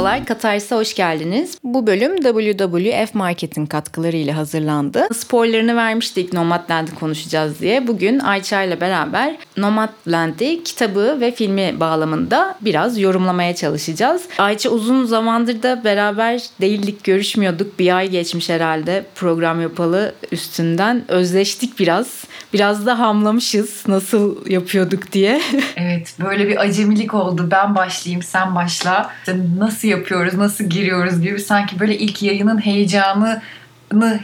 Merhabalar, Katars'a hoş geldiniz. Bu bölüm WWF Market'in katkılarıyla hazırlandı. Spoilerını vermiştik Nomadland'ı konuşacağız diye. Bugün Ayça ile beraber Nomadland'i kitabı ve filmi bağlamında biraz yorumlamaya çalışacağız. Ayça uzun zamandır da beraber değildik, görüşmüyorduk. Bir ay geçmiş herhalde program yapalı üstünden. Özleştik biraz. Biraz da hamlamışız nasıl yapıyorduk diye. evet böyle bir acemilik oldu. Ben başlayayım sen başla. Nasıl yapıyoruz, nasıl giriyoruz gibi sanki böyle ilk yayının heyecanı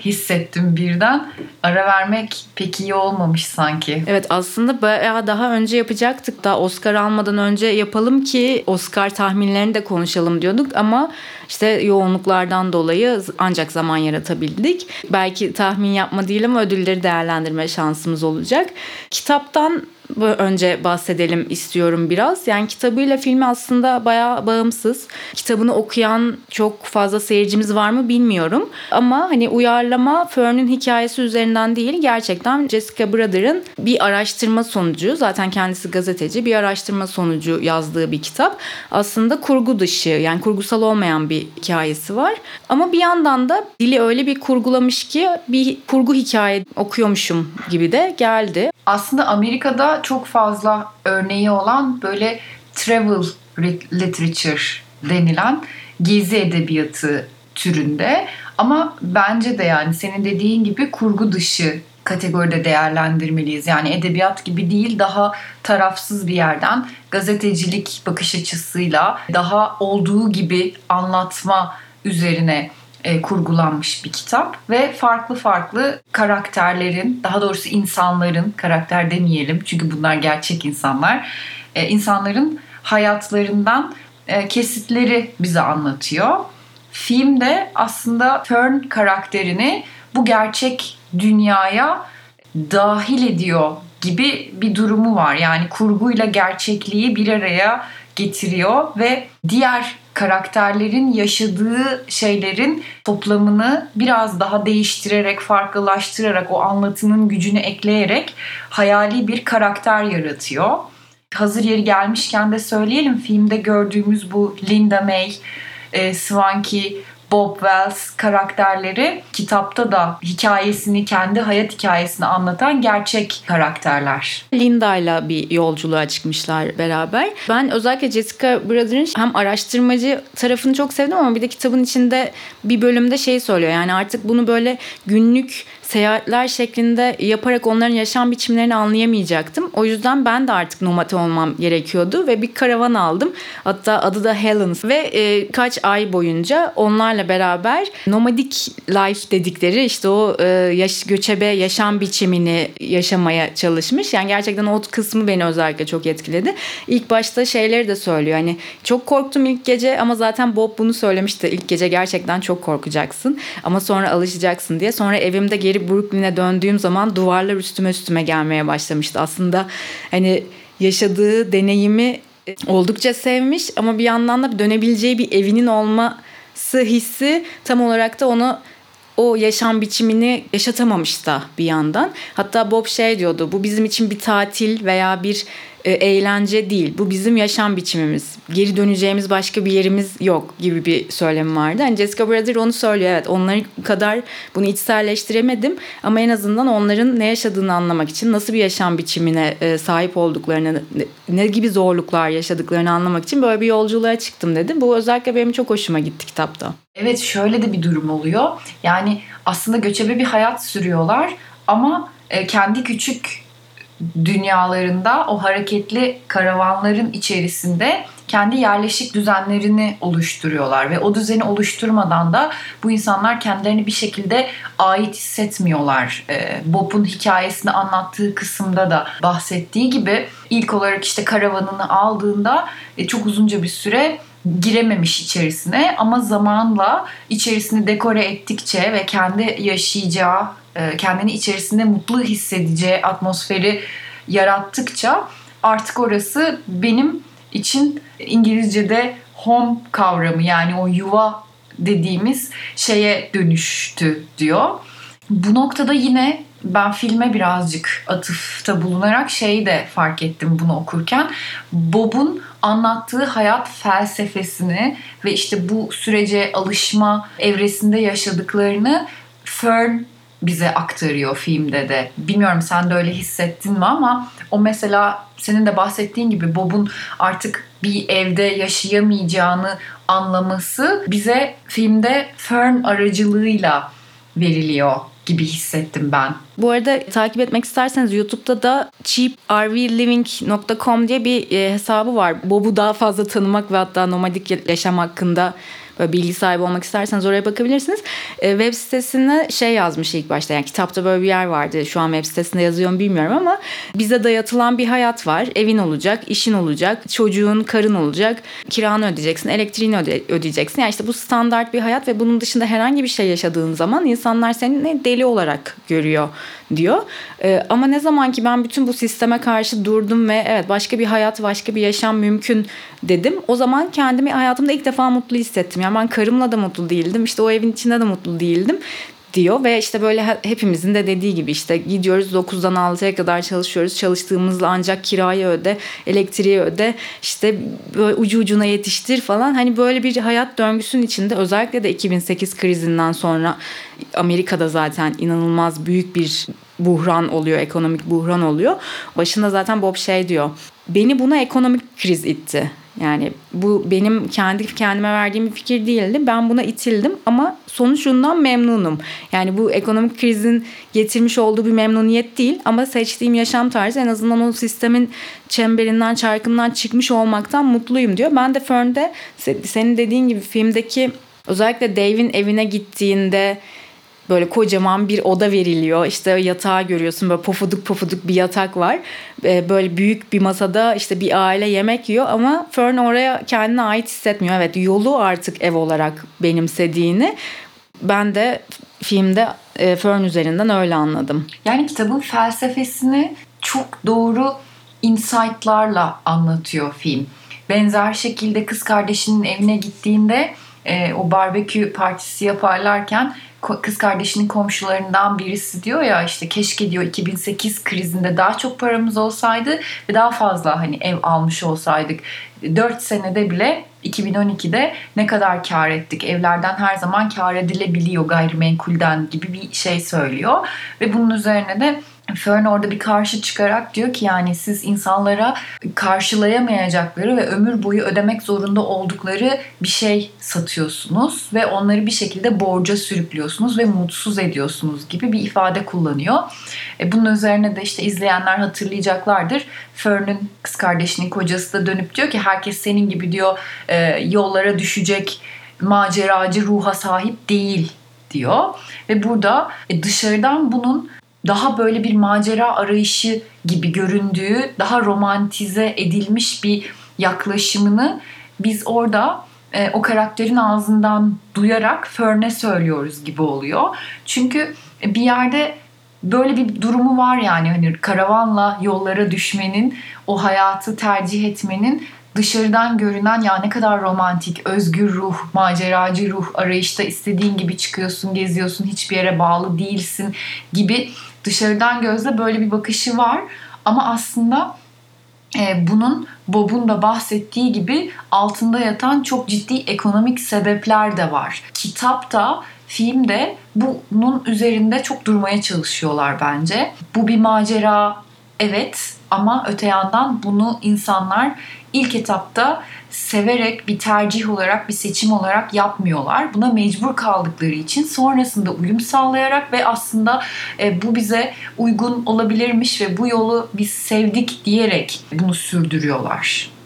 hissettim birden. Ara vermek pek iyi olmamış sanki. Evet aslında bayağı daha önce yapacaktık. Daha Oscar almadan önce yapalım ki Oscar tahminlerini de konuşalım diyorduk ama işte yoğunluklardan dolayı ancak zaman yaratabildik. Belki tahmin yapma değil ama ödülleri değerlendirme şansımız olacak. Kitaptan önce bahsedelim istiyorum biraz. Yani kitabıyla filmi aslında bayağı bağımsız. Kitabını okuyan çok fazla seyircimiz var mı bilmiyorum. Ama hani uyarlama Fern'ün hikayesi üzerinden değil gerçekten Jessica Brother'ın bir araştırma sonucu zaten kendisi gazeteci bir araştırma sonucu yazdığı bir kitap. Aslında kurgu dışı yani kurgusal olmayan bir hikayesi var. Ama bir yandan da dili öyle bir kurgulamış ki bir kurgu hikaye okuyormuşum gibi de geldi. Aslında Amerika'da çok fazla örneği olan böyle travel literature denilen gezi edebiyatı türünde ama bence de yani senin dediğin gibi kurgu dışı kategoride değerlendirmeliyiz. Yani edebiyat gibi değil daha tarafsız bir yerden gazetecilik bakış açısıyla daha olduğu gibi anlatma üzerine e, kurgulanmış bir kitap ve farklı farklı karakterlerin daha doğrusu insanların karakter demeyelim çünkü bunlar gerçek insanlar e, insanların hayatlarından e, kesitleri bize anlatıyor. Filmde aslında Fern karakterini bu gerçek dünyaya dahil ediyor gibi bir durumu var. Yani kurguyla gerçekliği bir araya getiriyor ve diğer karakterlerin yaşadığı şeylerin toplamını biraz daha değiştirerek, farklılaştırarak, o anlatının gücünü ekleyerek hayali bir karakter yaratıyor. Hazır yeri gelmişken de söyleyelim filmde gördüğümüz bu Linda May, e, Swanky, Bob Wells karakterleri kitapta da hikayesini, kendi hayat hikayesini anlatan gerçek karakterler. Linda ile bir yolculuğa çıkmışlar beraber. Ben özellikle Jessica Brother'ın hem araştırmacı tarafını çok sevdim ama bir de kitabın içinde bir bölümde şey söylüyor. Yani artık bunu böyle günlük seyahatler şeklinde yaparak onların yaşam biçimlerini anlayamayacaktım. O yüzden ben de artık nomad olmam gerekiyordu ve bir karavan aldım. Hatta adı da Helen's ve e, kaç ay boyunca onlarla beraber nomadik life dedikleri işte o e, yaş, göçebe yaşam biçimini yaşamaya çalışmış. Yani gerçekten o kısmı beni özellikle çok etkiledi. İlk başta şeyleri de söylüyor. Hani çok korktum ilk gece ama zaten Bob bunu söylemişti. İlk gece gerçekten çok korkacaksın ama sonra alışacaksın diye. Sonra evimde geri geri Brooklyn'e döndüğüm zaman duvarlar üstüme üstüme gelmeye başlamıştı. Aslında hani yaşadığı deneyimi e, oldukça sevmiş ama bir yandan da dönebileceği bir evinin olması hissi tam olarak da onu o yaşam biçimini yaşatamamış da bir yandan. Hatta Bob şey diyordu bu bizim için bir tatil veya bir e, eğlence değil. Bu bizim yaşam biçimimiz. Geri döneceğimiz başka bir yerimiz yok gibi bir söylemi vardı. Yani Jessica Brother onu söylüyor. Evet onların kadar bunu içselleştiremedim ama en azından onların ne yaşadığını anlamak için nasıl bir yaşam biçimine e, sahip olduklarını ne gibi zorluklar yaşadıklarını anlamak için böyle bir yolculuğa çıktım dedi. Bu özellikle benim çok hoşuma gitti kitapta. Evet şöyle de bir durum oluyor. Yani aslında göçebe bir hayat sürüyorlar ama e, kendi küçük dünyalarında o hareketli karavanların içerisinde kendi yerleşik düzenlerini oluşturuyorlar ve o düzeni oluşturmadan da bu insanlar kendilerini bir şekilde ait hissetmiyorlar. Ee, Bob'un hikayesini anlattığı kısımda da bahsettiği gibi ilk olarak işte karavanını aldığında e, çok uzunca bir süre girememiş içerisine ama zamanla içerisini dekore ettikçe ve kendi yaşayacağı kendini içerisinde mutlu hissedeceği atmosferi yarattıkça artık orası benim için İngilizce'de home kavramı yani o yuva dediğimiz şeye dönüştü diyor. bu noktada yine ben filme birazcık atıfta bulunarak şeyi de fark ettim bunu okurken. Bob'un anlattığı hayat felsefesini ve işte bu sürece alışma evresinde yaşadıklarını Fern bize aktarıyor filmde de. Bilmiyorum sen de öyle hissettin mi ama o mesela senin de bahsettiğin gibi Bob'un artık bir evde yaşayamayacağını anlaması bize filmde Fern aracılığıyla veriliyor gibi hissettim ben. Bu arada takip etmek isterseniz YouTube'da da cheaprvliving.com diye bir e, hesabı var. Bob'u daha fazla tanımak ve hatta nomadik yaşam hakkında böyle bilgi sahibi olmak isterseniz oraya bakabilirsiniz. E, web sitesine şey yazmış ilk başta yani kitapta böyle bir yer vardı. Şu an web sitesinde yazıyor mu bilmiyorum ama bize dayatılan bir hayat var. Evin olacak, işin olacak, çocuğun, karın olacak, kiranı ödeyeceksin, elektriğini öde- ödeyeceksin. Yani işte bu standart bir hayat ve bunun dışında herhangi bir şey yaşadığın zaman insanlar seni deli olarak görüyor diyor. E, ama ne zaman ki ben bütün bu sisteme karşı durdum ve evet başka bir hayat, başka bir yaşam mümkün dedim. O zaman kendimi hayatımda ilk defa mutlu hissettim. Yani ben karımla da mutlu değildim. İşte o evin içinde de mutlu değildim diyor ve işte böyle hepimizin de dediği gibi işte gidiyoruz 9'dan 6'ya kadar çalışıyoruz. Çalıştığımızda ancak kirayı öde, elektriği öde, işte böyle ucu ucuna yetiştir falan. Hani böyle bir hayat döngüsünün içinde özellikle de 2008 krizinden sonra Amerika'da zaten inanılmaz büyük bir buhran oluyor, ekonomik buhran oluyor. Başında zaten Bob şey diyor. Beni buna ekonomik kriz itti. Yani bu benim kendi kendime verdiğim bir fikir değildi. Ben buna itildim ama sonucundan memnunum. Yani bu ekonomik krizin getirmiş olduğu bir memnuniyet değil ama seçtiğim yaşam tarzı en azından o sistemin çemberinden, çarkından çıkmış olmaktan mutluyum diyor. Ben de Fern'de senin dediğin gibi filmdeki özellikle Dave'in evine gittiğinde böyle kocaman bir oda veriliyor. İşte yatağı görüyorsun böyle pofuduk pofuduk bir yatak var. Ee, böyle büyük bir masada işte bir aile yemek yiyor ama Fern oraya kendine ait hissetmiyor. Evet yolu artık ev olarak benimsediğini ben de filmde e, Fern üzerinden öyle anladım. Yani kitabın felsefesini çok doğru insightlarla anlatıyor film. Benzer şekilde kız kardeşinin evine gittiğinde e, o barbekü partisi yaparlarken kız kardeşinin komşularından birisi diyor ya işte keşke diyor 2008 krizinde daha çok paramız olsaydı ve daha fazla hani ev almış olsaydık. 4 senede bile 2012'de ne kadar kar ettik? Evlerden her zaman kar edilebiliyor gayrimenkulden gibi bir şey söylüyor. Ve bunun üzerine de Fern orada bir karşı çıkarak diyor ki yani siz insanlara karşılayamayacakları ve ömür boyu ödemek zorunda oldukları bir şey satıyorsunuz ve onları bir şekilde borca sürüklüyorsunuz ve mutsuz ediyorsunuz gibi bir ifade kullanıyor. E bunun üzerine de işte izleyenler hatırlayacaklardır. Fern'ün kız kardeşinin kocası da dönüp diyor ki herkes senin gibi diyor e, yollara düşecek maceracı ruha sahip değil diyor. Ve burada e, dışarıdan bunun daha böyle bir macera arayışı gibi göründüğü, daha romantize edilmiş bir yaklaşımını biz orada e, o karakterin ağzından duyarak Fern'e söylüyoruz gibi oluyor. Çünkü bir yerde böyle bir durumu var yani hani karavanla yollara düşmenin, o hayatı tercih etmenin dışarıdan görünen ya ne kadar romantik, özgür ruh, maceracı ruh arayışta istediğin gibi çıkıyorsun, geziyorsun, hiçbir yere bağlı değilsin gibi dışarıdan gözle böyle bir bakışı var. Ama aslında e, bunun Bob'un da bahsettiği gibi altında yatan çok ciddi ekonomik sebepler de var. Kitapta filmde bunun üzerinde çok durmaya çalışıyorlar bence. Bu bir macera evet ama öte yandan bunu insanlar ilk etapta severek bir tercih olarak bir seçim olarak yapmıyorlar. Buna mecbur kaldıkları için sonrasında uyum sağlayarak ve aslında e, bu bize uygun olabilirmiş ve bu yolu biz sevdik diyerek bunu sürdürüyorlar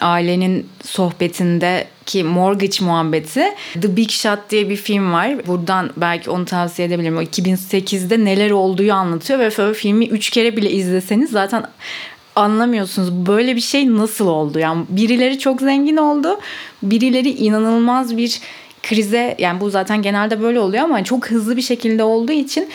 ailenin sohbetindeki mortgage muhabbeti The Big Shot diye bir film var. Buradan belki onu tavsiye edebilirim. O 2008'de neler olduğu anlatıyor ve filmi üç kere bile izleseniz zaten anlamıyorsunuz böyle bir şey nasıl oldu? Yani birileri çok zengin oldu, birileri inanılmaz bir krize yani bu zaten genelde böyle oluyor ama çok hızlı bir şekilde olduğu için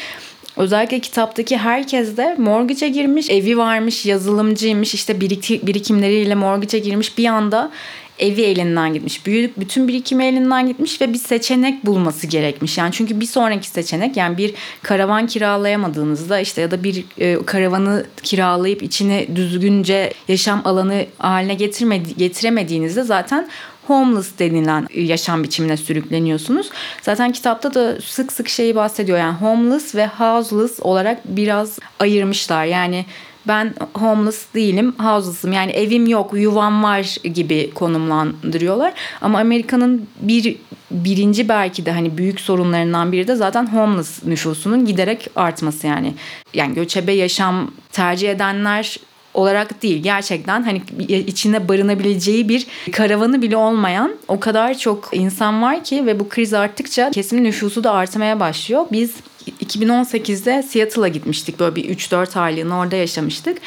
Özellikle kitaptaki herkes de mortgage'e girmiş, evi varmış, yazılımcıymış, işte birikimleriyle mortgage'e girmiş bir anda evi elinden gitmiş. Büyük bütün birikimi elinden gitmiş ve bir seçenek bulması gerekmiş. Yani çünkü bir sonraki seçenek yani bir karavan kiralayamadığınızda işte ya da bir e, karavanı kiralayıp içine düzgünce yaşam alanı haline getirmedi, getiremediğinizde zaten homeless denilen yaşam biçimine sürükleniyorsunuz. Zaten kitapta da sık sık şeyi bahsediyor. Yani homeless ve houseless olarak biraz ayırmışlar. Yani ben homeless değilim, houseless'ım. Yani evim yok, yuvam var gibi konumlandırıyorlar. Ama Amerika'nın bir birinci belki de hani büyük sorunlarından biri de zaten homeless nüfusunun giderek artması yani. Yani göçebe yaşam tercih edenler olarak değil gerçekten hani içinde barınabileceği bir karavanı bile olmayan o kadar çok insan var ki ve bu kriz arttıkça kesim nüfusu da artmaya başlıyor. Biz 2018'de Seattle'a gitmiştik. Böyle bir 3-4 aylığına orada yaşamıştık.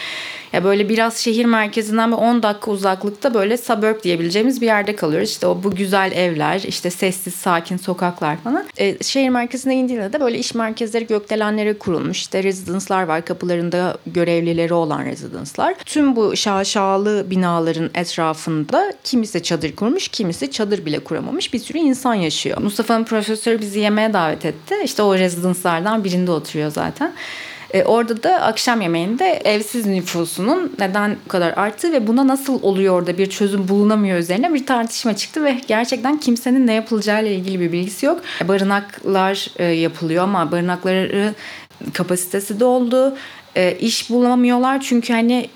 Ya böyle biraz şehir merkezinden bir 10 dakika uzaklıkta böyle suburb diyebileceğimiz bir yerde kalıyoruz. İşte o bu güzel evler, işte sessiz sakin sokaklar falan. E, şehir merkezine indiğinde de böyle iş merkezleri gökdelenlere kurulmuş. İşte rezidanslar var. Kapılarında görevlileri olan rezidanslar. Tüm bu şaşalı binaların etrafında kimisi çadır kurmuş, kimisi çadır bile kuramamış bir sürü insan yaşıyor. Mustafa'nın profesörü bizi yemeğe davet etti. İşte o rezidanslardan birinde oturuyor zaten. E, orada da akşam yemeğinde evsiz nüfusunun neden bu kadar arttığı ve buna nasıl oluyor da bir çözüm bulunamıyor üzerine bir tartışma çıktı ve gerçekten kimsenin ne yapılacağı ile ilgili bir bilgisi yok. E, barınaklar e, yapılıyor ama barınakları kapasitesi doldu. E, iş bulamıyorlar çünkü hani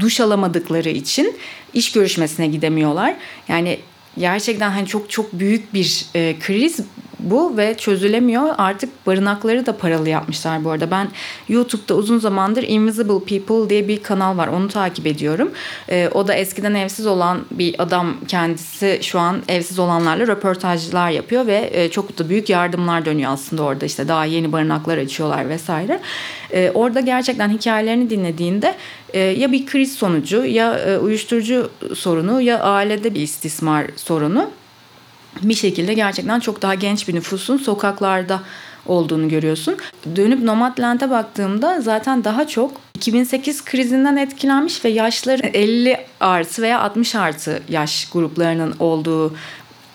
duş alamadıkları için iş görüşmesine gidemiyorlar. Yani gerçekten hani çok çok büyük bir e, kriz bu ve çözülemiyor. Artık barınakları da paralı yapmışlar bu arada. Ben YouTube'da uzun zamandır Invisible People diye bir kanal var. Onu takip ediyorum. E, o da eskiden evsiz olan bir adam kendisi şu an evsiz olanlarla röportajlar yapıyor ve e, çok da büyük yardımlar dönüyor aslında orada. işte daha yeni barınaklar açıyorlar vesaire. E, orada gerçekten hikayelerini dinlediğinde e, ya bir kriz sonucu ya e, uyuşturucu sorunu ya ailede bir istismar sorunu bir şekilde gerçekten çok daha genç bir nüfusun sokaklarda olduğunu görüyorsun. Dönüp Nomadland'e baktığımda zaten daha çok 2008 krizinden etkilenmiş ve yaşları 50 artı veya 60 artı yaş gruplarının olduğu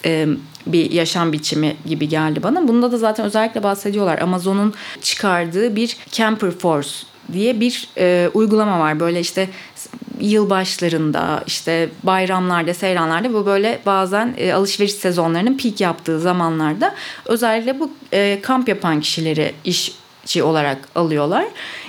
e, bir yaşam biçimi gibi geldi bana. Bunda da zaten özellikle bahsediyorlar. Amazon'un çıkardığı bir Camper Force diye bir e, uygulama var. Böyle işte yılbaşlarında işte bayramlarda, seyranlarda bu böyle bazen e, alışveriş sezonlarının peak yaptığı zamanlarda özellikle bu e, kamp yapan kişileri iş olarak alıyorlar.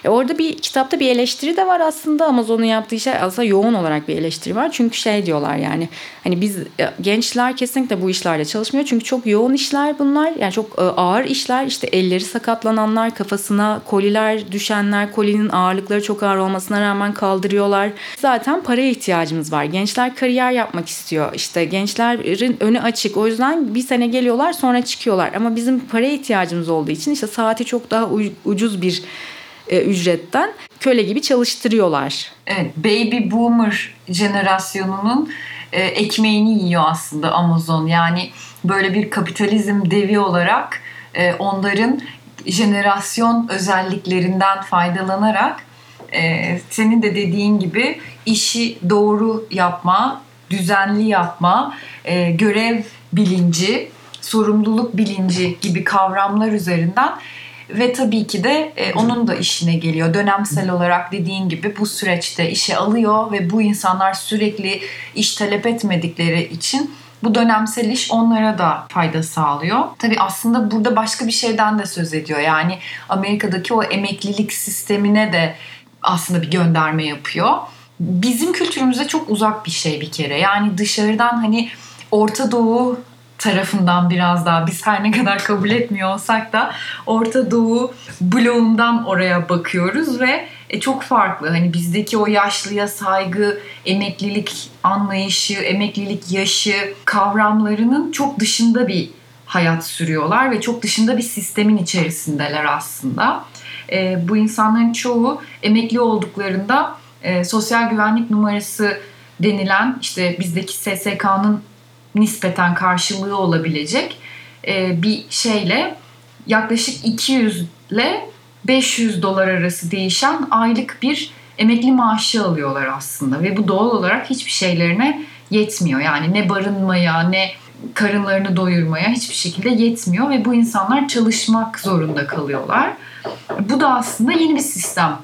E orada bir kitapta bir eleştiri de var aslında Amazon'un yaptığı şey aslında yoğun olarak bir eleştiri var. Çünkü şey diyorlar yani hani biz e, gençler kesinlikle bu işlerde çalışmıyor. Çünkü çok yoğun işler bunlar. Yani çok e, ağır işler. İşte elleri sakatlananlar, kafasına koliler düşenler, kolinin ağırlıkları çok ağır olmasına rağmen kaldırıyorlar. Zaten paraya ihtiyacımız var. Gençler kariyer yapmak istiyor. İşte gençlerin önü açık. O yüzden bir sene geliyorlar sonra çıkıyorlar. Ama bizim paraya ihtiyacımız olduğu için işte saati çok daha ucuz bir e, ücretten köle gibi çalıştırıyorlar. Evet, baby boomer jenerasyonunun e, ekmeğini yiyor aslında Amazon. Yani böyle bir kapitalizm devi olarak e, onların jenerasyon özelliklerinden faydalanarak e, senin de dediğin gibi işi doğru yapma, düzenli yapma, e, görev bilinci, sorumluluk bilinci gibi kavramlar üzerinden ve tabii ki de e, onun da işine geliyor. Dönemsel olarak dediğin gibi bu süreçte işe alıyor ve bu insanlar sürekli iş talep etmedikleri için bu dönemsel iş onlara da fayda sağlıyor. Tabii aslında burada başka bir şeyden de söz ediyor. Yani Amerika'daki o emeklilik sistemine de aslında bir gönderme yapıyor. Bizim kültürümüze çok uzak bir şey bir kere. Yani dışarıdan hani Orta Doğu tarafından biraz daha biz her ne kadar kabul etmiyor olsak da Orta Doğu bloğundan oraya bakıyoruz ve e, çok farklı. Hani bizdeki o yaşlıya saygı, emeklilik anlayışı, emeklilik yaşı kavramlarının çok dışında bir hayat sürüyorlar ve çok dışında bir sistemin içerisindeler aslında. E, bu insanların çoğu emekli olduklarında e, sosyal güvenlik numarası denilen işte bizdeki SSK'nın nispeten karşılığı olabilecek e, bir şeyle yaklaşık 200 ile 500 dolar arası değişen aylık bir emekli maaşı alıyorlar aslında ve bu doğal olarak hiçbir şeylerine yetmiyor. Yani ne barınmaya ne karınlarını doyurmaya hiçbir şekilde yetmiyor ve bu insanlar çalışmak zorunda kalıyorlar. Bu da aslında yeni bir sistem.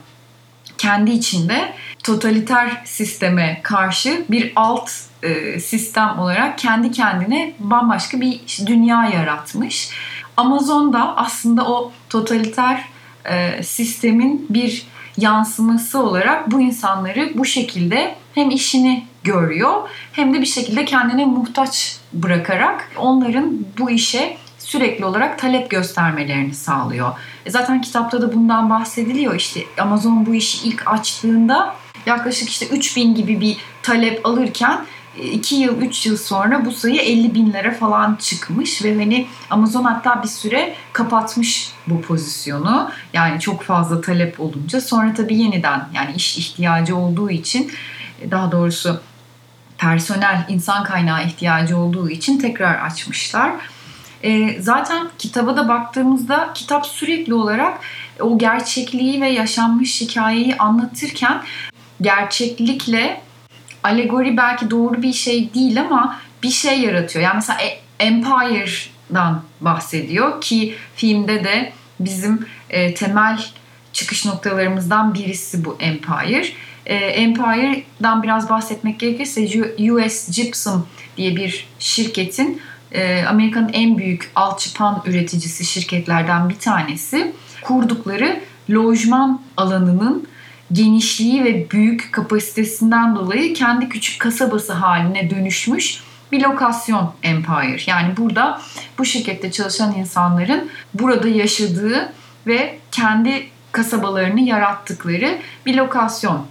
Kendi içinde totaliter sisteme karşı bir alt e, sistem olarak kendi kendine bambaşka bir dünya yaratmış. Amazon da aslında o totaliter e, sistemin bir yansıması olarak bu insanları bu şekilde hem işini görüyor hem de bir şekilde kendine muhtaç bırakarak onların bu işe sürekli olarak talep göstermelerini sağlıyor. E zaten kitapta da bundan bahsediliyor. İşte Amazon bu işi ilk açtığında yaklaşık işte 3000 gibi bir talep alırken 2 yıl 3 yıl sonra bu sayı 50 binlere falan çıkmış ve hani Amazon hatta bir süre kapatmış bu pozisyonu. Yani çok fazla talep olunca sonra tabii yeniden yani iş ihtiyacı olduğu için daha doğrusu personel insan kaynağı ihtiyacı olduğu için tekrar açmışlar. E, zaten kitaba da baktığımızda kitap sürekli olarak o gerçekliği ve yaşanmış hikayeyi anlatırken gerçeklikle alegori belki doğru bir şey değil ama bir şey yaratıyor. Yani mesela e, Empire'dan bahsediyor ki filmde de bizim e, temel çıkış noktalarımızdan birisi bu Empire. E, Empire'dan biraz bahsetmek gerekirse US Gypsum diye bir şirketin e, Amerika'nın en büyük alçıpan üreticisi şirketlerden bir tanesi kurdukları lojman alanının genişliği ve büyük kapasitesinden dolayı kendi küçük kasabası haline dönüşmüş bir lokasyon Empire. Yani burada bu şirkette çalışan insanların burada yaşadığı ve kendi kasabalarını yarattıkları bir lokasyon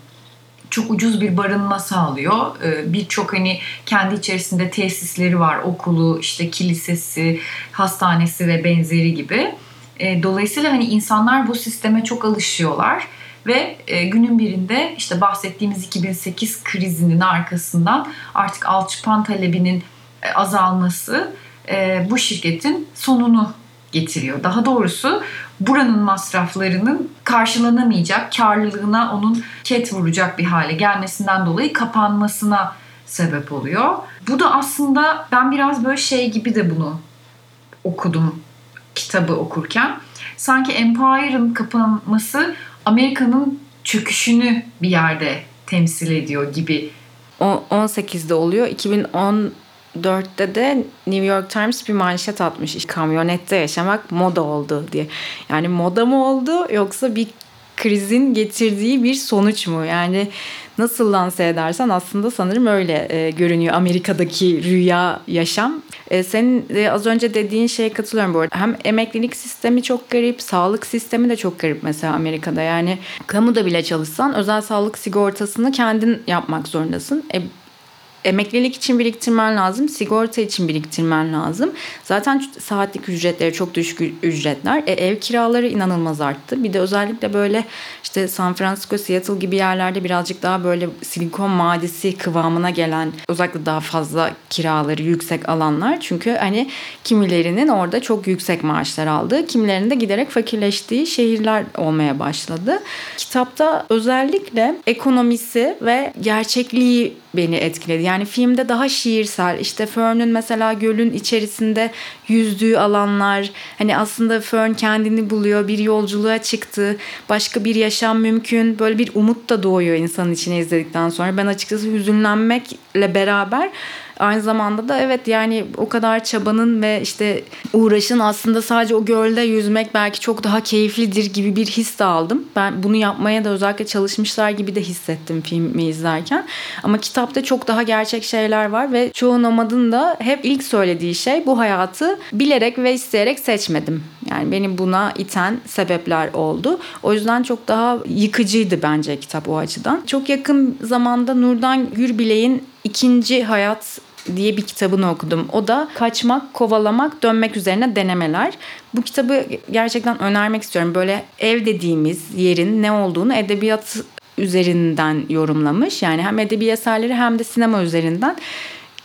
çok ucuz bir barınma sağlıyor. Ee, birçok hani kendi içerisinde tesisleri var. Okulu, işte kilisesi, hastanesi ve benzeri gibi. Ee, dolayısıyla hani insanlar bu sisteme çok alışıyorlar ve e, günün birinde işte bahsettiğimiz 2008 krizinin arkasından artık alçıpan talebinin e, azalması e, bu şirketin sonunu getiriyor. Daha doğrusu buranın masraflarının karşılanamayacak, karlılığına onun ket vuracak bir hale gelmesinden dolayı kapanmasına sebep oluyor. Bu da aslında ben biraz böyle şey gibi de bunu okudum kitabı okurken. Sanki Empire'ın kapanması Amerika'nın çöküşünü bir yerde temsil ediyor gibi. 18'de oluyor. 2010 2004'te de New York Times bir manşet atmış. Kamyonette yaşamak moda oldu diye. Yani moda mı oldu yoksa bir krizin getirdiği bir sonuç mu? Yani nasıl lanse edersen aslında sanırım öyle e, görünüyor Amerika'daki rüya yaşam. E, senin e, az önce dediğin şeye katılıyorum bu arada. Hem emeklilik sistemi çok garip, sağlık sistemi de çok garip mesela Amerika'da. Yani kamuda bile çalışsan özel sağlık sigortasını kendin yapmak zorundasın. E, emeklilik için biriktirmen lazım, sigorta için biriktirmen lazım. Zaten saatlik ücretleri çok düşük ücretler. E, ev kiraları inanılmaz arttı. Bir de özellikle böyle işte San Francisco, Seattle gibi yerlerde birazcık daha böyle silikon madisi kıvamına gelen özellikle daha fazla kiraları yüksek alanlar. Çünkü hani kimilerinin orada çok yüksek maaşlar aldığı, kimilerinin de giderek fakirleştiği şehirler olmaya başladı. Kitapta özellikle ekonomisi ve gerçekliği beni etkiledi. Yani filmde daha şiirsel. İşte Fern'ün mesela gölün içerisinde yüzdüğü alanlar hani aslında Fern kendini buluyor bir yolculuğa çıktı başka bir yaşam mümkün. Böyle bir umut da doğuyor insanın içine izledikten sonra. Ben açıkçası hüzünlenmekle beraber Aynı zamanda da evet yani o kadar çabanın ve işte uğraşın aslında sadece o gölde yüzmek belki çok daha keyiflidir gibi bir his de aldım. Ben bunu yapmaya da özellikle çalışmışlar gibi de hissettim filmi izlerken. Ama kitapta çok daha gerçek şeyler var ve çoğu nomadın da hep ilk söylediği şey bu hayatı bilerek ve isteyerek seçmedim. Yani beni buna iten sebepler oldu. O yüzden çok daha yıkıcıydı bence kitap o açıdan. Çok yakın zamanda Nurdan Gürbilek'in ikinci Hayat diye bir kitabını okudum. O da kaçmak, kovalamak, dönmek üzerine denemeler. Bu kitabı gerçekten önermek istiyorum. Böyle ev dediğimiz yerin ne olduğunu edebiyat üzerinden yorumlamış. Yani hem edebi eserleri hem de sinema üzerinden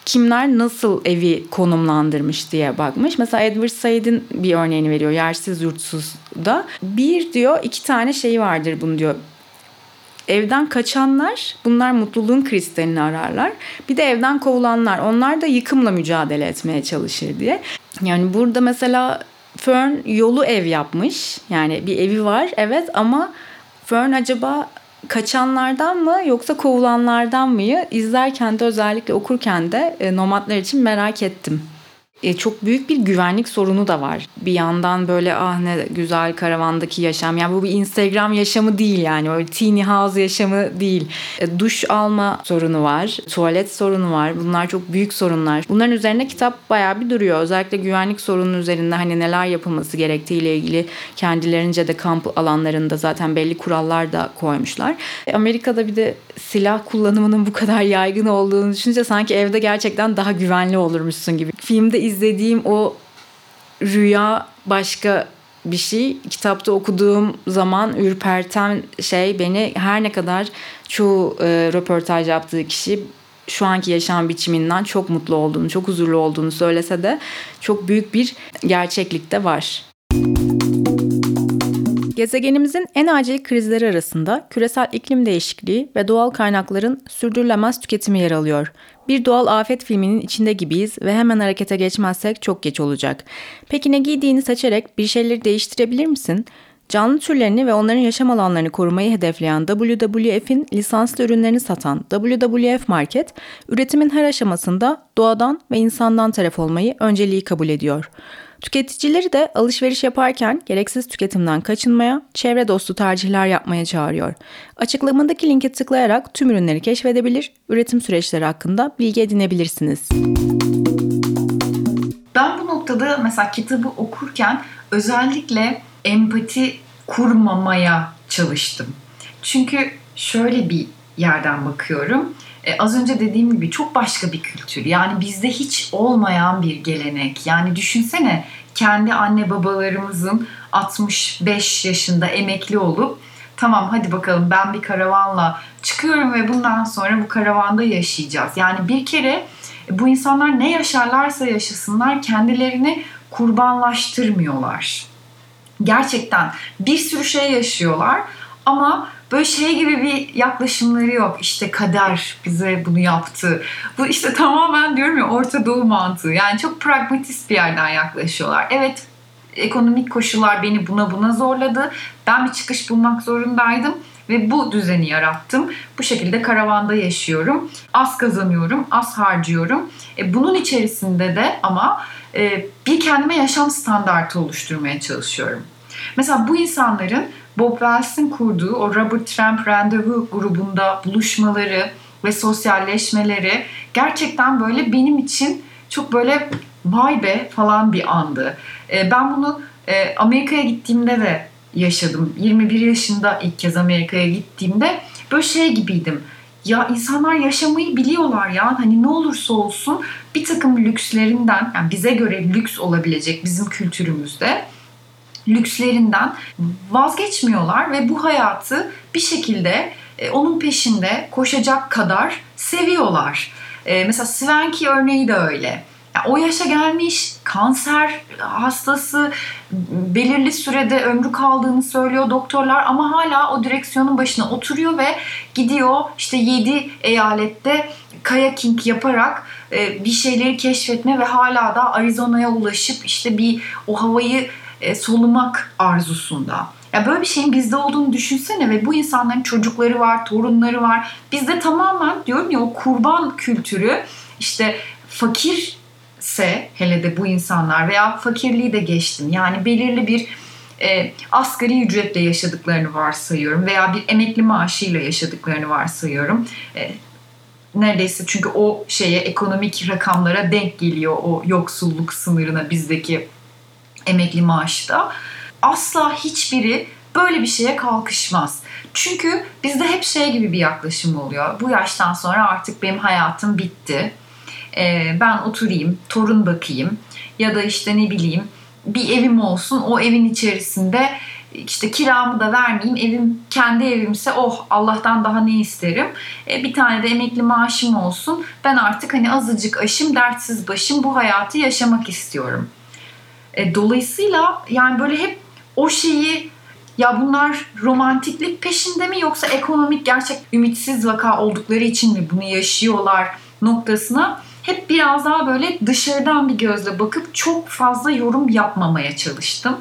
kimler nasıl evi konumlandırmış diye bakmış. Mesela Edward Said'in bir örneğini veriyor. Yersiz yurtsuz da. Bir diyor iki tane şey vardır bunu diyor evden kaçanlar bunlar mutluluğun kristalini ararlar. Bir de evden kovulanlar onlar da yıkımla mücadele etmeye çalışır diye. Yani burada mesela Fern yolu ev yapmış. Yani bir evi var evet ama Fern acaba kaçanlardan mı yoksa kovulanlardan mı? İzlerken de özellikle okurken de e, nomadlar için merak ettim e, çok büyük bir güvenlik sorunu da var. Bir yandan böyle ah ne güzel karavandaki yaşam. Yani bu bir Instagram yaşamı değil yani. Öyle teeny house yaşamı değil. E, duş alma sorunu var. Tuvalet sorunu var. Bunlar çok büyük sorunlar. Bunların üzerine kitap bayağı bir duruyor. Özellikle güvenlik sorunun üzerinde hani neler yapılması gerektiğiyle ilgili kendilerince de kamp alanlarında zaten belli kurallar da koymuşlar. E, Amerika'da bir de silah kullanımının bu kadar yaygın olduğunu düşününce sanki evde gerçekten daha güvenli olurmuşsun gibi. Filmde izlediğim o rüya başka bir şey. Kitapta okuduğum zaman ürperten şey beni her ne kadar çoğu e, röportaj yaptığı kişi şu anki yaşam biçiminden çok mutlu olduğunu, çok huzurlu olduğunu söylese de çok büyük bir gerçeklik de var. Gezegenimizin en acil krizleri arasında küresel iklim değişikliği ve doğal kaynakların sürdürülemez tüketimi yer alıyor. Bir doğal afet filminin içinde gibiyiz ve hemen harekete geçmezsek çok geç olacak. Peki ne giydiğini seçerek bir şeyleri değiştirebilir misin? Canlı türlerini ve onların yaşam alanlarını korumayı hedefleyen WWF'in lisanslı ürünlerini satan WWF Market, üretimin her aşamasında doğadan ve insandan taraf olmayı önceliği kabul ediyor. Tüketicileri de alışveriş yaparken gereksiz tüketimden kaçınmaya, çevre dostu tercihler yapmaya çağırıyor. Açıklamadaki linke tıklayarak tüm ürünleri keşfedebilir, üretim süreçleri hakkında bilgi edinebilirsiniz. Ben bu noktada mesela kitabı okurken özellikle empati kurmamaya çalıştım. Çünkü şöyle bir yerden bakıyorum. E, az önce dediğim gibi çok başka bir kültür. Yani bizde hiç olmayan bir gelenek. Yani düşünsene kendi anne babalarımızın 65 yaşında emekli olup tamam hadi bakalım ben bir karavanla çıkıyorum ve bundan sonra bu karavanda yaşayacağız. Yani bir kere bu insanlar ne yaşarlarsa yaşasınlar kendilerini kurbanlaştırmıyorlar. Gerçekten bir sürü şey yaşıyorlar ama böyle şey gibi bir yaklaşımları yok. İşte kader bize bunu yaptı. Bu işte tamamen diyorum ya Orta Doğu mantığı. Yani çok pragmatist bir yerden yaklaşıyorlar. Evet ekonomik koşullar beni buna buna zorladı. Ben bir çıkış bulmak zorundaydım ve bu düzeni yarattım. Bu şekilde karavanda yaşıyorum. Az kazanıyorum, az harcıyorum. E, bunun içerisinde de ama e, bir kendime yaşam standartı oluşturmaya çalışıyorum. Mesela bu insanların Bob Wells'in kurduğu o Robert Tramp Randevu grubunda buluşmaları ve sosyalleşmeleri gerçekten böyle benim için çok böyle vay be falan bir andı. E, ben bunu e, Amerika'ya gittiğimde de yaşadım. 21 yaşında ilk kez Amerika'ya gittiğimde böyle şey gibiydim. Ya insanlar yaşamayı biliyorlar ya. Hani ne olursa olsun bir takım lükslerinden yani bize göre lüks olabilecek bizim kültürümüzde lükslerinden vazgeçmiyorlar ve bu hayatı bir şekilde e, onun peşinde koşacak kadar seviyorlar. E, mesela Svenki örneği de öyle. O yaşa gelmiş, kanser hastası, belirli sürede ömrü kaldığını söylüyor doktorlar ama hala o direksiyonun başına oturuyor ve gidiyor işte 7 eyalette kayaking yaparak e, bir şeyleri keşfetme ve hala da Arizona'ya ulaşıp işte bir o havayı e, solumak arzusunda. Ya böyle bir şeyin bizde olduğunu düşünsene ve bu insanların çocukları var, torunları var. Bizde tamamen diyorum ya o kurban kültürü işte fakirse hele de bu insanlar veya fakirliği de geçtim. Yani belirli bir e, asgari ücretle yaşadıklarını varsayıyorum veya bir emekli maaşıyla yaşadıklarını varsayıyorum. E, neredeyse çünkü o şeye ekonomik rakamlara denk geliyor o yoksulluk sınırına bizdeki emekli maaşta asla hiçbiri böyle bir şeye kalkışmaz. Çünkü bizde hep şey gibi bir yaklaşım oluyor. Bu yaştan sonra artık benim hayatım bitti. Ee, ben oturayım, torun bakayım ya da işte ne bileyim bir evim olsun. O evin içerisinde işte kiramı da vermeyeyim. Evim kendi evimse oh Allah'tan daha ne isterim. E, bir tane de emekli maaşım olsun. Ben artık hani azıcık aşım, dertsiz başım bu hayatı yaşamak istiyorum. E, dolayısıyla yani böyle hep o şeyi ya bunlar romantiklik peşinde mi yoksa ekonomik gerçek ümitsiz vaka oldukları için mi bunu yaşıyorlar noktasına hep biraz daha böyle dışarıdan bir gözle bakıp çok fazla yorum yapmamaya çalıştım.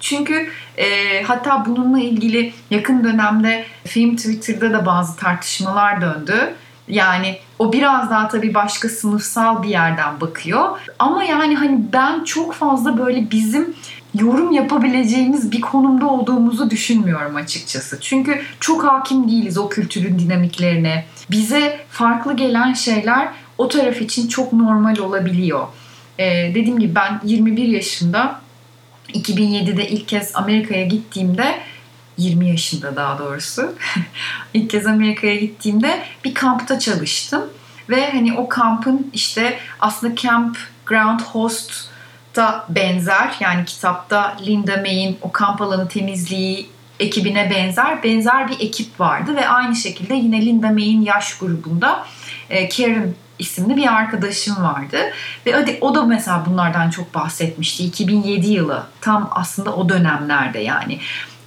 Çünkü e, hatta bununla ilgili yakın dönemde film Twitter'da da bazı tartışmalar döndü. Yani o biraz daha tabii başka sınıfsal bir yerden bakıyor. Ama yani hani ben çok fazla böyle bizim yorum yapabileceğimiz bir konumda olduğumuzu düşünmüyorum açıkçası. Çünkü çok hakim değiliz o kültürün dinamiklerine. Bize farklı gelen şeyler o taraf için çok normal olabiliyor. Ee, dediğim gibi ben 21 yaşında 2007'de ilk kez Amerika'ya gittiğimde 20 yaşında daha doğrusu ilk kez Amerika'ya gittiğimde bir kampta çalıştım ve hani o kampın işte aslında Camp Ground Host da benzer yani kitapta Linda May'in o kamp alanı temizliği ekibine benzer benzer bir ekip vardı ve aynı şekilde yine Linda May'in yaş grubunda e, Karen isimli bir arkadaşım vardı. Ve hadi o da mesela bunlardan çok bahsetmişti. 2007 yılı tam aslında o dönemlerde yani.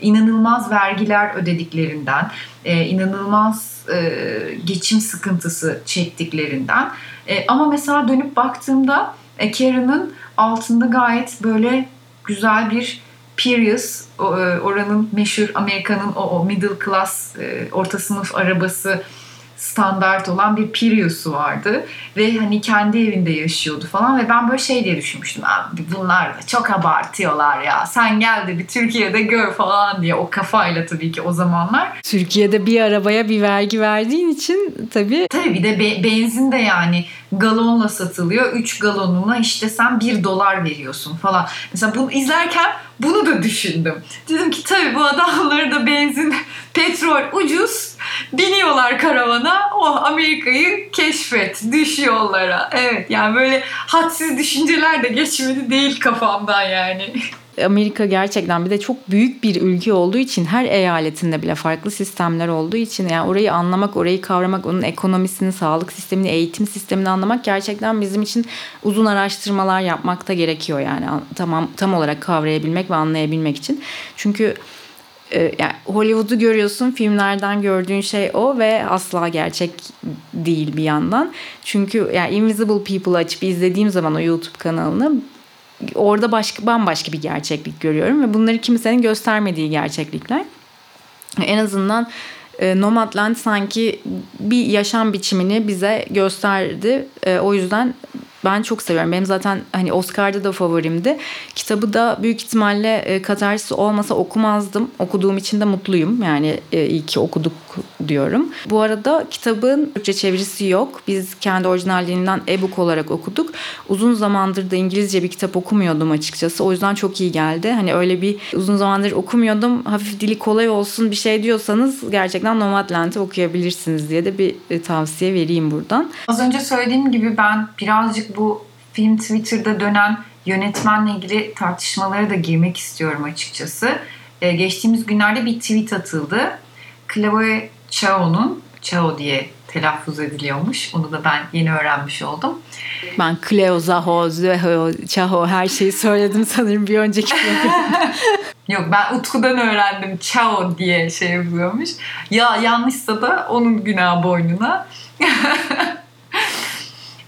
İnanılmaz vergiler ödediklerinden, e, inanılmaz e, geçim sıkıntısı çektiklerinden. E, ama mesela dönüp baktığımda e, Karen'ın altında gayet böyle güzel bir Prius, oranın meşhur Amerika'nın o, o middle class, e, orta sınıf arabası standart olan bir Prius'u vardı ve hani kendi evinde yaşıyordu falan ve ben böyle şey diye düşünmüştüm abi bunlar da çok abartıyorlar ya sen gel de bir Türkiye'de gör falan diye o kafayla tabii ki o zamanlar. Türkiye'de bir arabaya bir vergi verdiğin için tabii. Tabii bir de be- benzin de yani galonla satılıyor. 3 galonuna işte sen 1 dolar veriyorsun falan. Mesela bunu izlerken bunu da düşündüm. Dedim ki tabii bu adamları da benzin, petrol ucuz. Biniyorlar karavana. Oh Amerika'yı keşfet. Düş yollara. Evet yani böyle hadsiz düşünceler de geçmedi değil kafamdan yani. Amerika gerçekten bir de çok büyük bir ülke olduğu için her eyaletinde bile farklı sistemler olduğu için yani orayı anlamak, orayı kavramak, onun ekonomisini, sağlık sistemini, eğitim sistemini anlamak gerçekten bizim için uzun araştırmalar yapmakta gerekiyor yani tamam tam olarak kavrayabilmek ve anlayabilmek için. Çünkü e, yani Hollywood'u görüyorsun, filmlerden gördüğün şey o ve asla gerçek değil bir yandan. Çünkü yani Invisible People açıp izlediğim zaman o YouTube kanalını orada başka bambaşka bir gerçeklik görüyorum ve bunları kimsenin göstermediği gerçeklikler. En azından e, Nomadland sanki bir yaşam biçimini bize gösterdi. E, o yüzden ben çok seviyorum. Benim zaten hani Oscar'da da favorimdi. Kitabı da büyük ihtimalle e, katarsis olmasa okumazdım. Okuduğum için de mutluyum. Yani e, iyi ki okuduk diyorum. Bu arada kitabın Türkçe çevirisi yok. Biz kendi orijinallerinden e-book olarak okuduk. Uzun zamandır da İngilizce bir kitap okumuyordum açıkçası. O yüzden çok iyi geldi. Hani öyle bir uzun zamandır okumuyordum. Hafif dili kolay olsun bir şey diyorsanız gerçekten Nomadland'i okuyabilirsiniz diye de bir e, tavsiye vereyim buradan. Az önce söylediğim gibi ben birazcık bu film Twitter'da dönen yönetmenle ilgili tartışmalara da girmek istiyorum açıkçası. Ee, geçtiğimiz günlerde bir tweet atıldı. Chloe Chao'nun, Chao diye telaffuz ediliyormuş. Onu da ben yeni öğrenmiş oldum. Ben Cleo, Zaho, Zeho, Chaho her şeyi söyledim sanırım bir önceki Yok ben Utku'dan öğrendim Chao diye şey yapıyormuş. Ya yanlışsa da onun günah boynuna.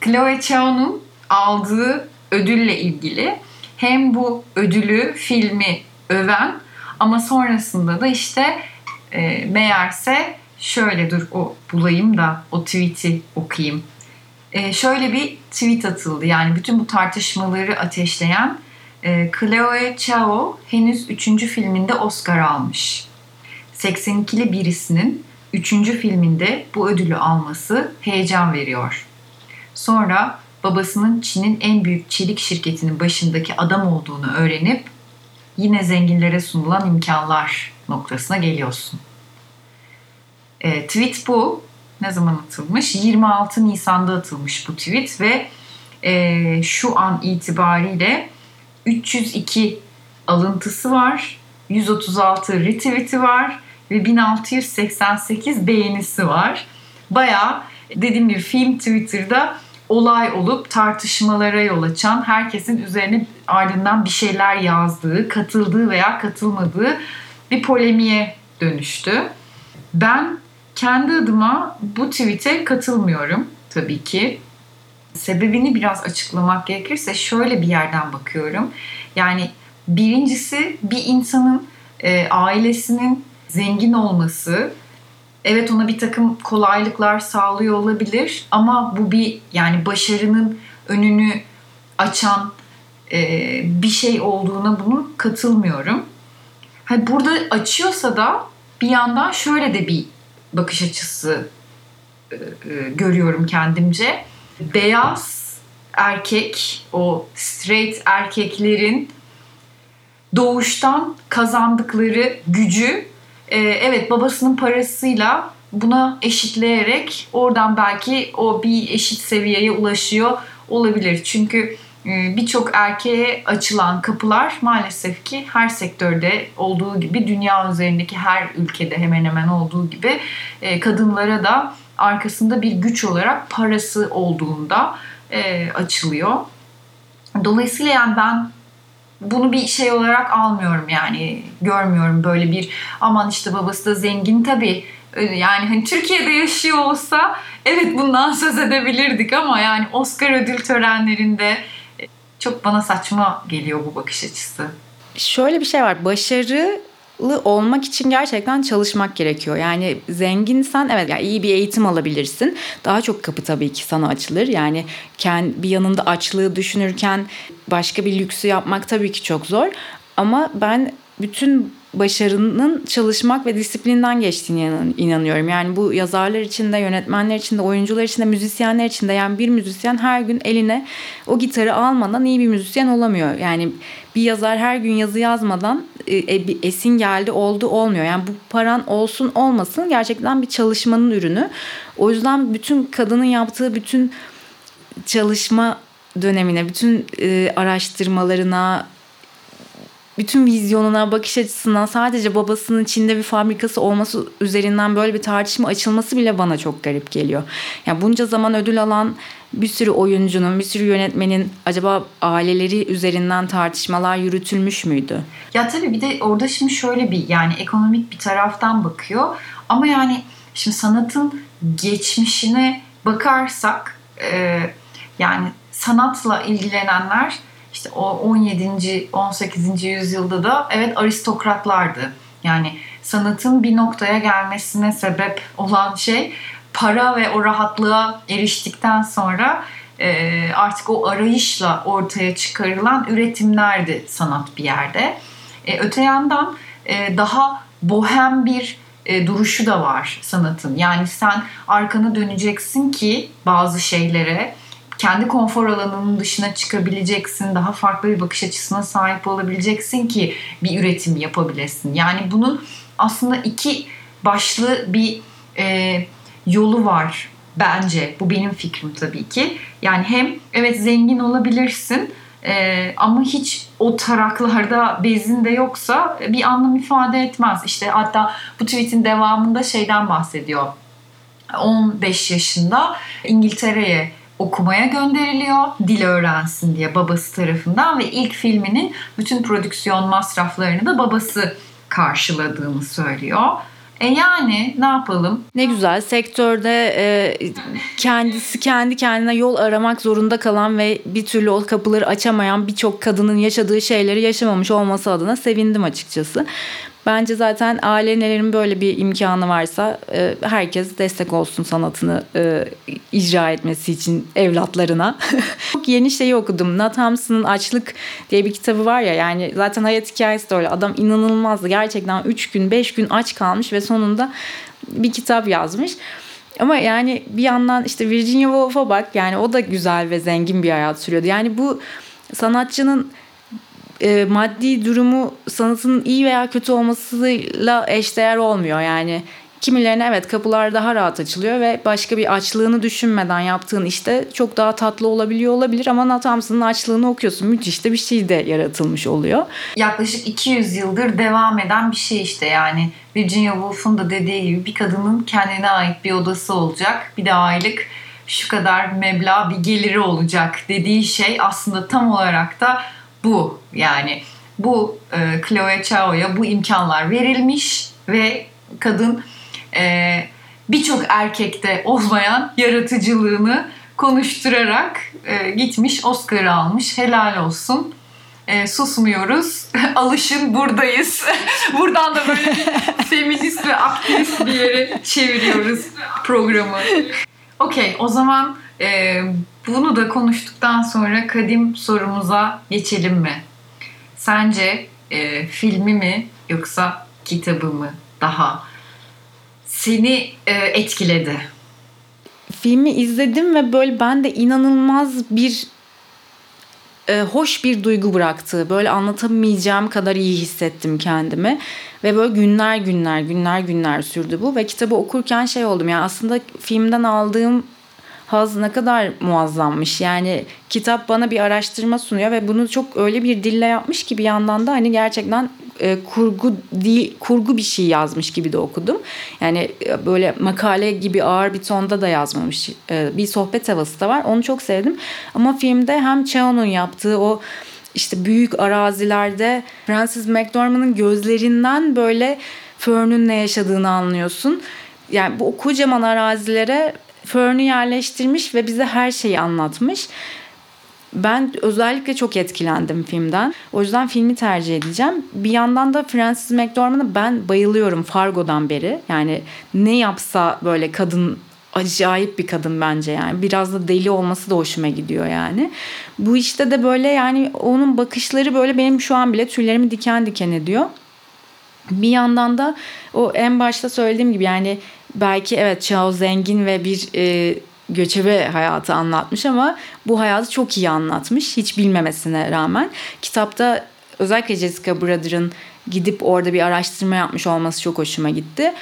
Chloe Chao'nun aldığı ödülle ilgili hem bu ödülü filmi öven ama sonrasında da işte e, meğerse şöyle dur o bulayım da o tweet'i okuyayım. E, şöyle bir tweet atıldı yani bütün bu tartışmaları ateşleyen e, Chloe Chao henüz 3. filminde Oscar almış. 82'li birisinin 3. filminde bu ödülü alması heyecan veriyor. Sonra babasının Çin'in en büyük çelik şirketinin başındaki adam olduğunu öğrenip yine zenginlere sunulan imkanlar noktasına geliyorsun. E, tweet bu. Ne zaman atılmış? 26 Nisan'da atılmış bu tweet ve e, şu an itibariyle 302 alıntısı var, 136 retweet'i var ve 1688 beğenisi var. Baya dediğim gibi film Twitter'da olay olup tartışmalara yol açan, herkesin üzerine ardından bir şeyler yazdığı, katıldığı veya katılmadığı bir polemiğe dönüştü. Ben kendi adıma bu tweet'e katılmıyorum tabii ki. Sebebini biraz açıklamak gerekirse şöyle bir yerden bakıyorum. Yani birincisi bir insanın e, ailesinin zengin olması evet ona bir takım kolaylıklar sağlıyor olabilir ama bu bir yani başarının önünü açan e, bir şey olduğuna bunun katılmıyorum. Hani burada açıyorsa da bir yandan şöyle de bir bakış açısı e, e, görüyorum kendimce. Beyaz erkek, o straight erkeklerin doğuştan kazandıkları gücü e, evet babasının parasıyla buna eşitleyerek oradan belki o bir eşit seviyeye ulaşıyor olabilir. Çünkü e, birçok erkeğe açılan kapılar maalesef ki her sektörde olduğu gibi dünya üzerindeki her ülkede hemen hemen olduğu gibi e, kadınlara da arkasında bir güç olarak parası olduğunda e, açılıyor. Dolayısıyla yani ben bunu bir şey olarak almıyorum yani görmüyorum böyle bir aman işte babası da zengin tabii yani hani Türkiye'de yaşıyor olsa evet bundan söz edebilirdik ama yani Oscar ödül törenlerinde çok bana saçma geliyor bu bakış açısı. Şöyle bir şey var. Başarı olmak için gerçekten çalışmak gerekiyor. Yani zenginsen evet yani iyi bir eğitim alabilirsin. Daha çok kapı tabii ki sana açılır. Yani bir yanında açlığı düşünürken başka bir lüksü yapmak tabii ki çok zor. Ama ben bütün başarının çalışmak ve disiplinden geçtiğine inanıyorum. Yani bu yazarlar için de, yönetmenler için de, oyuncular için de, müzisyenler için de yani bir müzisyen her gün eline o gitarı almadan iyi bir müzisyen olamıyor. Yani bir yazar her gün yazı yazmadan e, e bir esin geldi oldu olmuyor. Yani bu paran olsun olmasın gerçekten bir çalışmanın ürünü. O yüzden bütün kadının yaptığı bütün çalışma dönemine, bütün e, araştırmalarına, bütün vizyonuna, bakış açısına sadece babasının Çin'de bir fabrikası olması üzerinden böyle bir tartışma açılması bile bana çok garip geliyor. Yani bunca zaman ödül alan bir sürü oyuncunun, bir sürü yönetmenin acaba aileleri üzerinden tartışmalar yürütülmüş müydü? Ya tabii bir de orada şimdi şöyle bir yani ekonomik bir taraftan bakıyor ama yani şimdi sanatın geçmişine bakarsak e, yani sanatla ilgilenenler işte o 17. 18. yüzyılda da evet aristokratlardı. Yani sanatın bir noktaya gelmesine sebep olan şey para ve o rahatlığa eriştikten sonra e, artık o arayışla ortaya çıkarılan üretimlerdi sanat bir yerde. E, öte yandan e, daha bohem bir e, duruşu da var sanatın. Yani sen arkanı döneceksin ki bazı şeylere kendi konfor alanının dışına çıkabileceksin. Daha farklı bir bakış açısına sahip olabileceksin ki bir üretim yapabilesin. Yani bunun aslında iki başlı bir e, yolu var bence. Bu benim fikrim tabii ki. Yani hem evet zengin olabilirsin e, ama hiç o taraklarda bezin de yoksa bir anlam ifade etmez. İşte hatta bu tweetin devamında şeyden bahsediyor. 15 yaşında İngiltere'ye okumaya gönderiliyor dil öğrensin diye babası tarafından ve ilk filminin bütün prodüksiyon masraflarını da babası karşıladığını söylüyor. E yani ne yapalım? Ne güzel sektörde e, kendisi kendi kendine yol aramak zorunda kalan ve bir türlü o kapıları açamayan birçok kadının yaşadığı şeyleri yaşamamış olması adına sevindim açıkçası. Bence zaten ailelerin böyle bir imkanı varsa e, herkes destek olsun sanatını e, icra etmesi için evlatlarına. Çok yeni şeyi okudum. Nat Hampson'ın Açlık diye bir kitabı var ya yani zaten hayat hikayesi de öyle. Adam inanılmazdı. Gerçekten 3 gün 5 gün aç kalmış ve sonunda bir kitap yazmış. Ama yani bir yandan işte Virginia Woolf'a bak yani o da güzel ve zengin bir hayat sürüyordu. Yani bu sanatçının e, maddi durumu sanatının iyi veya kötü olmasıyla eşdeğer olmuyor. Yani kimilerine evet kapılar daha rahat açılıyor ve başka bir açlığını düşünmeden yaptığın işte çok daha tatlı olabiliyor olabilir ama Nat açlığını okuyorsun. Müthiş de bir şey de yaratılmış oluyor. Yaklaşık 200 yıldır devam eden bir şey işte yani. Virginia Woolf'un da dediği gibi bir kadının kendine ait bir odası olacak. Bir de aylık şu kadar meblağ bir geliri olacak dediği şey aslında tam olarak da bu. Yani bu e, Chloe Chao'ya bu imkanlar verilmiş ve kadın e, birçok erkekte olmayan yaratıcılığını konuşturarak e, gitmiş Oscar'ı almış. Helal olsun. E, susmuyoruz. Alışın buradayız. Buradan da böyle bir feminist ve aktivist bir yere çeviriyoruz programı. Okey o zaman e, bunu da konuştuktan sonra kadim sorumuza geçelim mi? Sence e, filmi mi yoksa kitabı mı daha seni e, etkiledi? Filmi izledim ve böyle ben de inanılmaz bir e, hoş bir duygu bıraktı. Böyle anlatamayacağım kadar iyi hissettim kendimi. Ve böyle günler günler günler günler sürdü bu. Ve kitabı okurken şey oldum yani aslında filmden aldığım haz ne kadar muazzammış. Yani kitap bana bir araştırma sunuyor ve bunu çok öyle bir dille yapmış ki bir yandan da hani gerçekten e, kurgu değil kurgu bir şey yazmış gibi de okudum. Yani e, böyle makale gibi ağır bir tonda da yazmamış. E, bir sohbet havası da var. Onu çok sevdim. Ama filmde hem Chao'nun yaptığı o işte büyük arazilerde Francis McDormand'ın gözlerinden böyle Fern'ün ne yaşadığını anlıyorsun. Yani bu kocaman arazilere Fern'ü yerleştirmiş ve bize her şeyi anlatmış. Ben özellikle çok etkilendim filmden. O yüzden filmi tercih edeceğim. Bir yandan da Frances McDormand'a ben bayılıyorum Fargo'dan beri. Yani ne yapsa böyle kadın acayip bir kadın bence yani. Biraz da deli olması da hoşuma gidiyor yani. Bu işte de böyle yani onun bakışları böyle benim şu an bile tüylerimi diken diken ediyor. Bir yandan da o en başta söylediğim gibi yani belki evet Chao zengin ve bir e, göçebe hayatı anlatmış ama bu hayatı çok iyi anlatmış hiç bilmemesine rağmen. Kitapta özellikle Jessica Brother'ın gidip orada bir araştırma yapmış olması çok hoşuma gitti.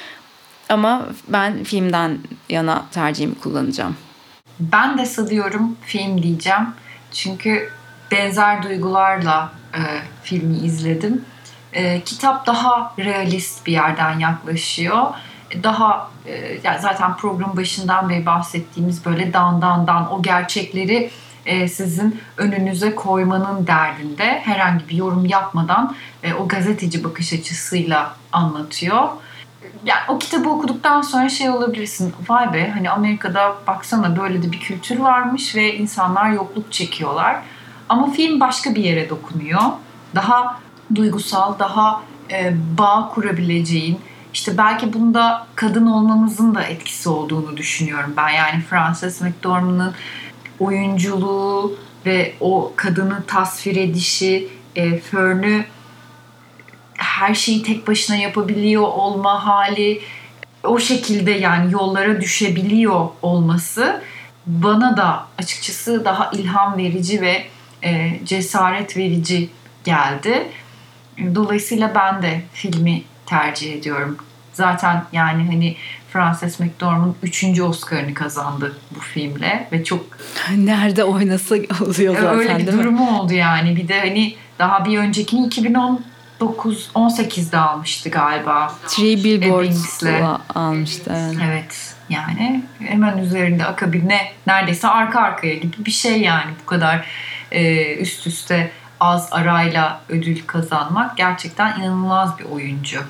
Ama ben filmden yana tercihimi kullanacağım. Ben de sanıyorum film diyeceğim. Çünkü benzer duygularla e, filmi izledim. E, kitap daha realist bir yerden yaklaşıyor daha e, yani zaten program başından beri bahsettiğimiz böyle dan dan dan o gerçekleri e, sizin önünüze koymanın derdinde herhangi bir yorum yapmadan e, o gazeteci bakış açısıyla anlatıyor. Yani o kitabı okuduktan sonra şey olabilirsin. Vay be hani Amerika'da baksana böyle de bir kültür varmış ve insanlar yokluk çekiyorlar. Ama film başka bir yere dokunuyor. Daha duygusal, daha bağ kurabileceğin, işte belki bunda kadın olmamızın da etkisi olduğunu düşünüyorum ben. Yani Frances McDormand'ın oyunculuğu ve o kadını tasvir edişi, e, Fern'ü her şeyi tek başına yapabiliyor olma hali, o şekilde yani yollara düşebiliyor olması bana da açıkçası daha ilham verici ve e, cesaret verici geldi. Dolayısıyla ben de filmi tercih ediyorum. Zaten yani hani Frances McDormand 3. Oscar'ını kazandı bu filmle ve çok nerede oynasa oluyor zaten öyle bir durumu oldu yani. Bir de hani daha bir öncekini 2019 18'de almıştı galiba. Three Billboards'la almıştı. Evet. evet. Yani hemen üzerinde akabine neredeyse arka arkaya gibi bir şey yani bu kadar e, üst üste az arayla ödül kazanmak gerçekten inanılmaz bir oyuncu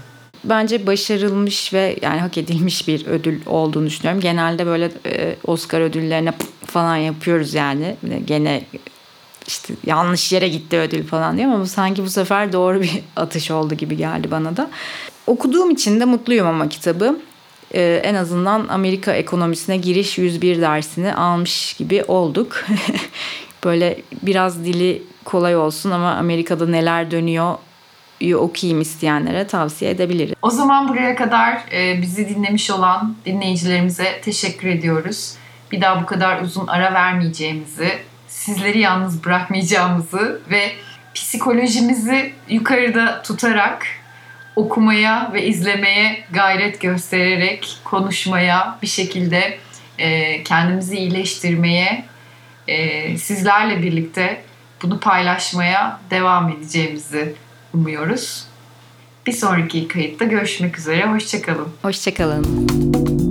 bence başarılmış ve yani hak edilmiş bir ödül olduğunu düşünüyorum. Genelde böyle e, Oscar ödüllerine falan yapıyoruz yani. Gene işte yanlış yere gitti ödül falan diye ama sanki bu sefer doğru bir atış oldu gibi geldi bana da. Okuduğum için de mutluyum ama kitabı. Ee, en azından Amerika ekonomisine giriş 101 dersini almış gibi olduk. Böyle biraz dili kolay olsun ama Amerika'da neler dönüyor okuyayım isteyenlere tavsiye edebilirim. O zaman buraya kadar e, bizi dinlemiş olan dinleyicilerimize teşekkür ediyoruz. Bir daha bu kadar uzun ara vermeyeceğimizi, sizleri yalnız bırakmayacağımızı ve psikolojimizi yukarıda tutarak okumaya ve izlemeye gayret göstererek konuşmaya bir şekilde e, kendimizi iyileştirmeye e, sizlerle birlikte bunu paylaşmaya devam edeceğimizi umuyoruz. Bir sonraki kayıtta görüşmek üzere. Hoşçakalın. Hoşçakalın.